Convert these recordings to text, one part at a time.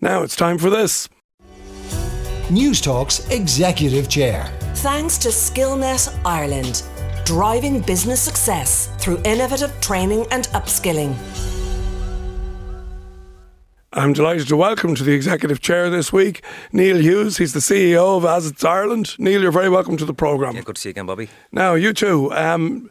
Now it's time for this. Newstalk's Executive Chair. Thanks to Skillnet Ireland, driving business success through innovative training and upskilling. I'm delighted to welcome to the executive chair this week Neil Hughes. He's the CEO of Azets Ireland. Neil, you're very welcome to the programme. Yeah, good to see you again, Bobby. Now, you too. Um,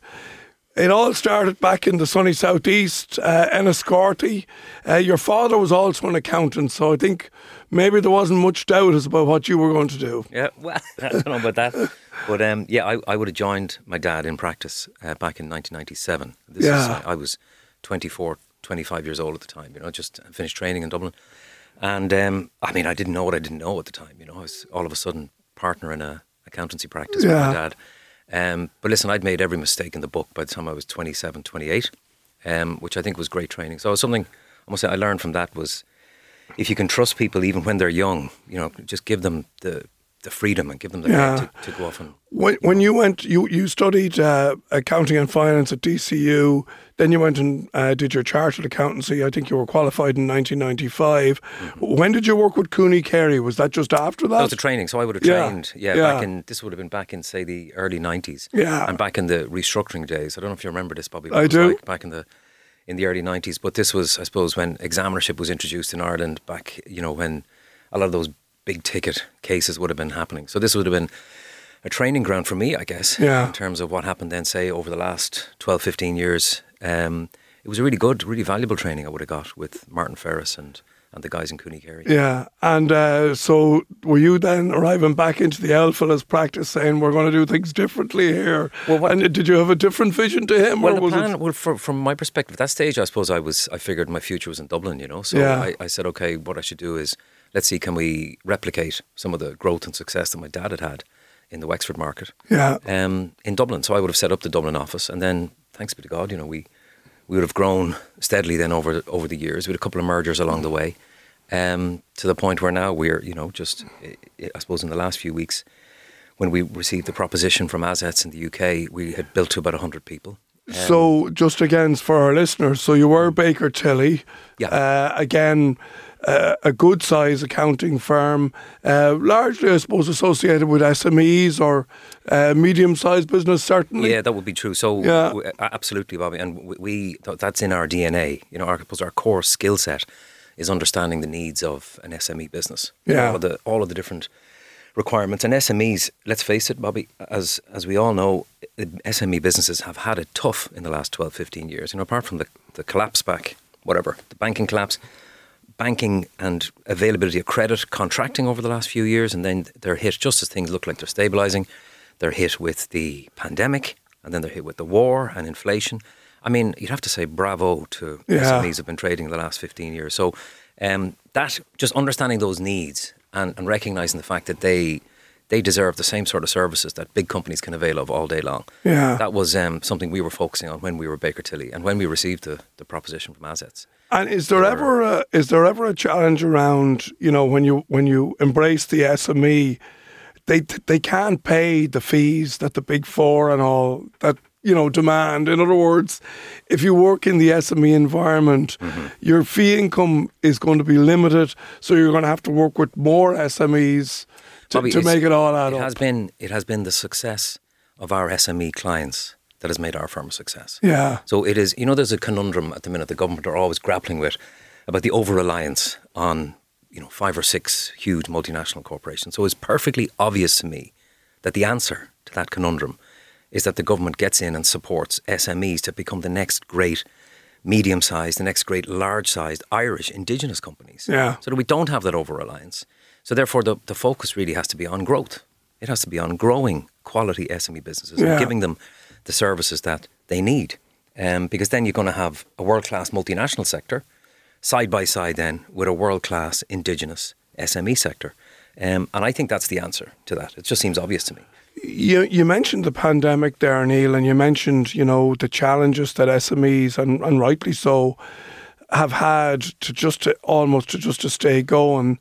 it all started back in the sunny southeast, uh, Enniscorthy. Uh, your father was also an accountant, so I think maybe there wasn't much doubt as about what you were going to do. Yeah, well, I don't know about that. But um, yeah, I, I would have joined my dad in practice uh, back in 1997. This Yeah. Is, I was 24, 25 years old at the time, you know, just finished training in Dublin. And um, I mean, I didn't know what I didn't know at the time, you know. I was all of a sudden partner in a accountancy practice with my dad. Um, but listen, I'd made every mistake in the book by the time I was 27, 28, um, which I think was great training. So something I must say I learned from that was if you can trust people even when they're young, you know, just give them the, the freedom and give them the Yeah. right to, to go off and When, when you went, you, you studied uh, accounting and finance at DCU, then you went and uh, did your chartered accountancy. I think you were qualified in 1995. When did you work with Cooney Carey? Was that just after that? That was a training, so I would have trained. Yeah, yeah. back in this would have been back in say the early nineties. Yeah. and back in the restructuring days. I don't know if you remember this, Bobby. I it was do. Like back in the in the early nineties, but this was, I suppose, when examinership was introduced in Ireland. Back, you know, when a lot of those big ticket cases would have been happening. So this would have been a training ground for me, I guess. Yeah. In terms of what happened then, say over the last 12, 15 years. Um, it was a really good, really valuable training I would have got with Martin Ferris and, and the guys in Cooney Carey. Yeah, and uh, so were you then arriving back into the Alphalas practice saying we're going to do things differently here? Well, what- and did you have a different vision to him? Well, or the plan. It, Well, for, from my perspective, at that stage, I suppose I was. I figured my future was in Dublin. You know, so Yeah. I, I said, okay, what I should do is let's see, can we replicate some of the growth and success that my dad had had in the Wexford market yeah, um, in Dublin. So I would have set up the Dublin office, and then, thanks be to God, you know, we we would have grown steadily then over over the years. We had a couple of mergers along the way, um, to the point where now we're, you know, just I- I suppose in the last few weeks, when we received the proposition from Azets in the UK, we had built to about hundred people. Um, so just again for our listeners, so you were Baker Tilly. Yeah. Uh, again, uh, a good size accounting firm, uh, largely, I suppose, associated with SMEs or uh, medium sized business, certainly. Yeah, that would be true. So, Yeah. w- a- absolutely, Bobby, and we that's in our DNA. You know, our, our core skill set is understanding the needs of an SME business. Yeah. all of the all of the different requirements and SMEs. Let's face it, Bobby, as as we all know, SME businesses have had it tough in the last 12, 15 years. You know, apart from the the collapse back, whatever, the banking collapse. Banking and availability of credit contracting over the last few years, and then they're hit just as things look like they're stabilizing. They're hit with the pandemic, and then they're hit with the war and inflation. I mean, you'd have to say bravo to Yeah. SMEs have been trading the last 15 years. So um, that just understanding those needs and, and recognizing the fact that they they deserve the same sort of services that big companies can avail of all day long. Yeah. That was um, something we were focusing on when we were Baker Tilly and when we received the, the proposition from Azets. And is there ever a, is there ever a challenge around you know when you when you embrace the SME, they they can't pay the fees that the big four and all that you know demand. In other words, if you work in the SME environment, Mm-hmm. your fee income is going to be limited, so you're going to have to work with more SMEs Bobby, to it's- make it all add it up. has been it has been the success of our SME clients that has made our firm a success. yeah, So it is, you know, there's a conundrum at the minute the government are always grappling with about the over reliance on, you know, five or six huge multinational corporations. So it's perfectly obvious to me that the answer to that conundrum is that the government gets in and supports SMEs to become the next great medium sized, the next great large sized Irish indigenous companies. Yeah. So that we don't have that over reliance. So therefore, the, the focus really has to be on growth. It has to be on growing quality SME businesses Yeah. and giving them the services that they need. Um, because then you're going to have a world class multinational sector side by side then with a world class indigenous SME sector. Um, and I think that's the answer to that. It just seems obvious to me. You you mentioned the pandemic there, Neil, and you mentioned you know the challenges that SMEs and, and rightly so have had to just to almost to just to stay going.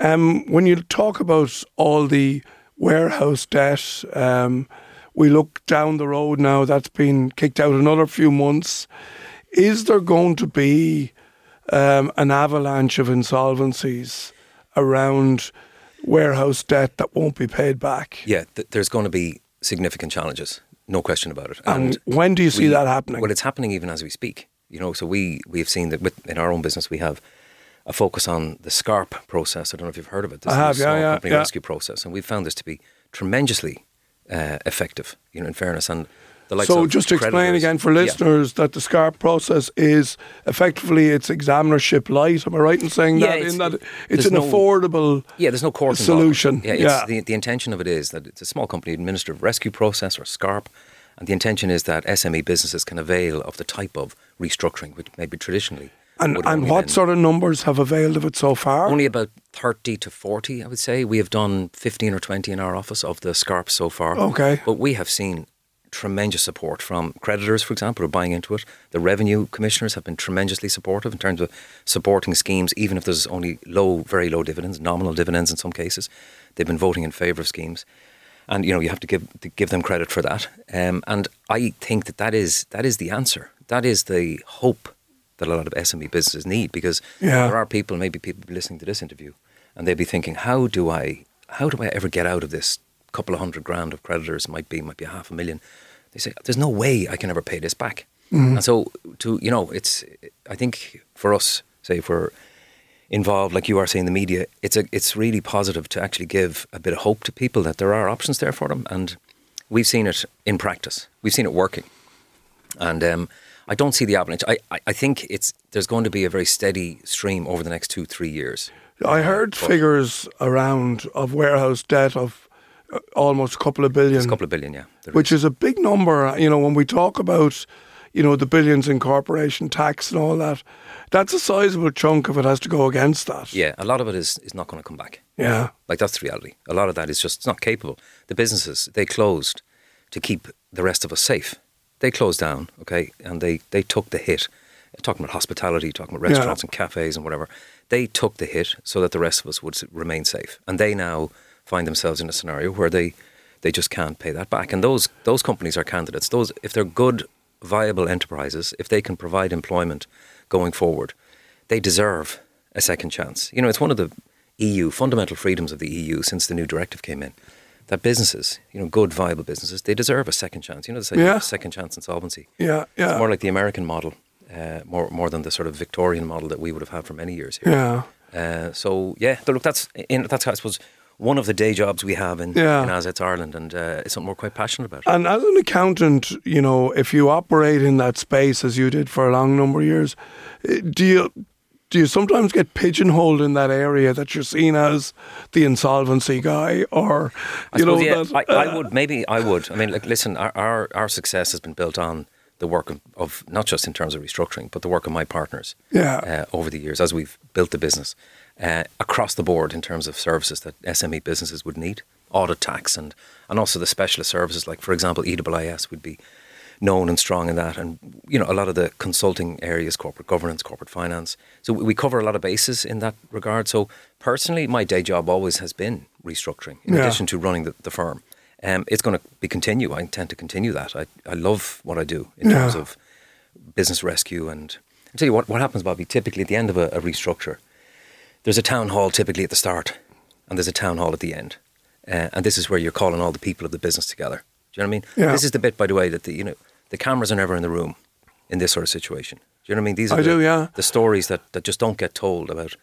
Um, when you talk about all the warehouse debt, um, we look down the road now. That's been kicked out another few months. Is there going to be um, an avalanche of insolvencies around warehouse debt that won't be paid back. Yeah, th- there's going to be significant challenges, no question about it. And when do you see we- that happening? Well, it's happening even as we speak. You know, so we we have seen that with, in our own business we have a focus on the SCARP process. I don't know if you've heard of it. This I have, yeah, small yeah, company yeah. rescue process, and we found this to be tremendously uh, effective. You know, in fairness, and So just to explain again for Yeah. listeners that the SCARP process is effectively it's examinership light. Am I right in saying Yeah, that? it's- in that it's an no- affordable Yeah, there's no court solution. Yeah, it's Yeah. The, the intention of it is that it's a small company administrative rescue process or SCARP, and the intention is that SME businesses can avail of the type of restructuring which maybe traditionally. And, and what sort of numbers have availed of it so far? Only about 30 to 40, I would say. We have done 15 or 20 in our office of the SCARP so far. Okay. But we have seen tremendous support from creditors, for example, who are buying into it. The revenue commissioners have been tremendously supportive in terms of supporting schemes, even if there's only low, very low dividends, nominal dividends in some cases. They've been voting in favour of schemes. And you know you have to give to give them credit for that. Um, and I think that that is that is the answer. That is the hope that a lot of SME businesses need because Yeah. there are people, maybe people listening to this interview, and they'd be thinking, how do I, how do I ever get out of this couple of hundred grand of creditors? Might be, might be half a million. They say, there's no way I can ever pay this back. And so, to you know, it's, I think for us, say if we're involved, like you are saying, the media, it's a, it's really positive to actually give a bit of hope to people that there are options there for them, and we've seen it in practice. We've seen it working. And um, I don't see the avalanche. I, I, I think it's there's going to be a very steady stream over the next two, three years. I heard But figures around of warehouse debt of uh, almost a couple of billion, It's a couple of billion, yeah. which is a big number. You know, when we talk about, you know, the billions in corporation tax and all that, that's a sizable chunk of it has to go against that. Yeah, a lot of it is, is not going to come back. Yeah. Like that's the reality. A lot of that is just it's not capable. The businesses they closed to keep the rest of us safe. They closed down, okay, and they they took the hit. Talking about hospitality, talking about Yeah. restaurants and cafes and whatever, they took the hit so that the rest of us would remain safe. And they now find themselves in a scenario where they they just can't pay that back. And those those companies are candidates. Those if they're good, viable enterprises, if they can provide employment going forward, they deserve a second chance. You know, it's one of the EU fundamental freedoms of the EU since the new directive came in. That businesses, you know, good viable businesses, they deserve a second chance. You know, they say Yeah. second chance insolvency. Yeah. Yeah. It's more like the American model, uh, more more than the sort of Victorian model that we would have had for many years here. yeah. Uh, so yeah, look, that's in, that's I suppose one of the day jobs we have in, Yeah. in Azets Ireland, and uh, it's something we're quite passionate about. And as an accountant, you know, if you operate in that space as you did for a long number of years, eh, do you do you sometimes get pigeonholed in that area that you're seen as the insolvency guy, or I you know yeah, that, I, I would maybe I would. I mean, like, listen, our, our our success has been built on the work of, of not just in terms of restructuring, but the work of my partners. Yeah. Uh, over the years, as we've built the business uh, across the board in terms of services that SME businesses would need, audit, tax, and and also the specialist services like, for example, EWIS would be known and strong in that, and you know a lot of the consulting areas, corporate governance, corporate finance. So we cover a lot of bases in that regard. So personally, my day job always has been restructuring, in Yeah. addition to running the, the firm. Um, it's going to be continue. I intend to continue that. I, I love what I do in terms of business rescue. And I'll tell you what, what happens, Bobby, typically at the end of a, a restructure, there's a town hall typically at the start and there's a town hall at the end. Uh, and this is where you're calling all the people of the business together. Do you know what I mean? Yeah. This is the bit, by the way, that the, you know, the cameras are never in the room in this sort of situation. Do you know what I mean? These are I the, do, yeah. the stories that, that just don't get told about.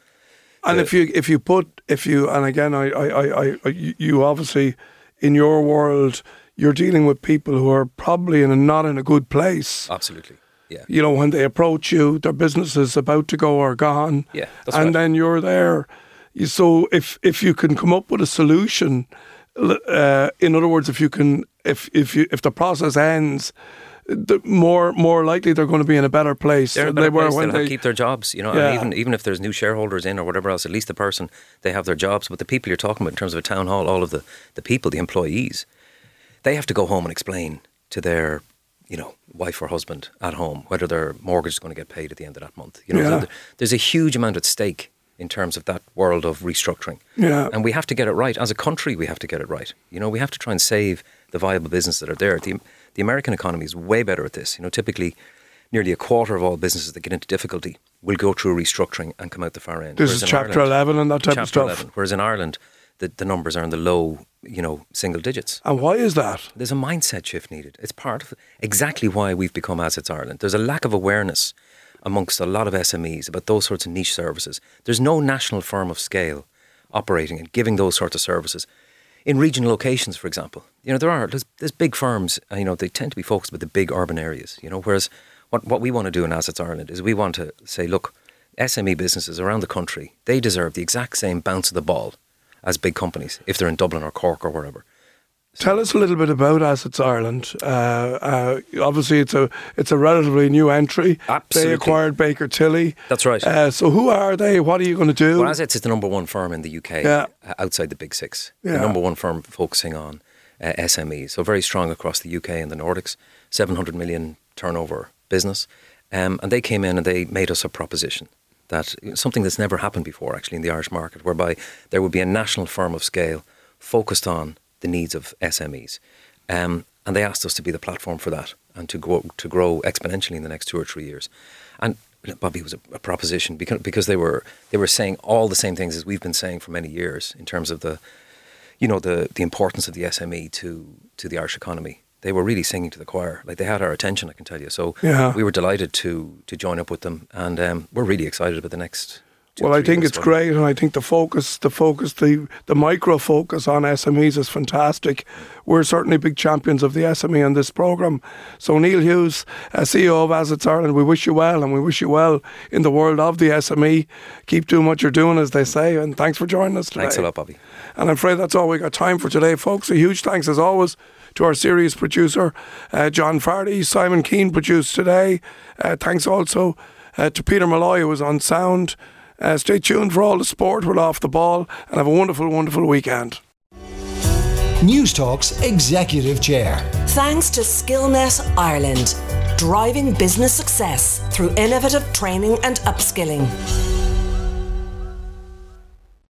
And the- if you if you put if you and again I I, I, I you obviously in your world you're dealing with people who are probably in a, not in a good place. Absolutely. Yeah. You know when they approach you, their business is about to go or gone. Yeah, and right. then you're there. So if if you can come up with a solution, uh, in other words, if you can if if you if the process ends. The more more likely they're going to be in a better place They're in a than they were when They'll keep their jobs, you know. Yeah. And even even if there's new shareholders in or whatever else, at least the person they have their jobs. But the people you're talking about in terms of a town hall, all of the the people, the employees, they have to go home and explain to their you know wife or husband at home whether their mortgage is going to get paid at the end of that month. You know, Yeah. so there's a huge amount at stake in terms of that world of restructuring. Yeah. And we have to get it right as a country. We have to get it right. You know, we have to try and save the viable businesses that are there. The the American economy is way better at this. You know, typically nearly a quarter of all businesses that get into difficulty will go through restructuring and come out the far end. This Whereas is Chapter Ireland- 11 and that type of stuff. 11, whereas in Ireland, the, the numbers are in the low, you know, single digits. And why is that? There's a mindset shift needed. It's part of exactly why we've become Azets Ireland. There's a lack of awareness amongst a lot of SMEs about those sorts of niche services. There's no national firm of scale operating and giving those sorts of services. In regional locations, for example, you know, there are, there's, there's big firms, uh, you know, they tend to be focused with the big urban areas, you know, whereas what, what we want to do in Azets Ireland is we want to say, look, SME businesses around the country, they deserve the exact same bounce of the ball as big companies if they're in Dublin or Cork or wherever. Tell us a little bit about Azets Ireland. Uh, uh, obviously, it's a it's a relatively new entry. Absolutely. They acquired Baker Tilly. That's right. Uh, so who are they? What are you going to do? Well, Azets is the number one firm in the UK Yeah. uh, outside the big six. Yeah. The number one firm focusing on uh, SMEs. So very strong across the UK and the Nordics. 700 million turnover business. Um, and they came in and they made us a proposition that something that's never happened before actually in the Irish market, whereby there would be a national firm of scale focused on the needs of SMEs. Um, and they asked us to be the platform for that and to grow, to grow exponentially in the next two or three years. And Bobby was a, a proposition because, because they were they were saying all the same things as we've been saying for many years in terms of the you know the the importance of the SME to to the Irish economy. They were really singing to the choir. Like they had our attention, I can tell you. So Yeah. we were delighted to to join up with them, and um, we're really excited about the next. Well, I think it's great, and I think the focus, the focus, the the micro focus on SMEs is fantastic. We're certainly big champions of the SME in this program. So Neil Hughes, uh, CEO of Azets Ireland, we wish you well, and we wish you well in the world of the SME. Keep doing what you're doing, as they say, and thanks for joining us today. Thanks a lot, Bobby. And I'm afraid that's all we got time for today, folks. A huge thanks, as always, to our series producer, uh, John Fardy. Simon Keane produced today. Uh, thanks also uh, to Peter Malloy, who was on sound. Uh, stay tuned for all the sport. We're off the ball and have a wonderful, wonderful weekend. News Talks Executive Chair. Thanks to Skillnet Ireland, driving business success through innovative training and upskilling.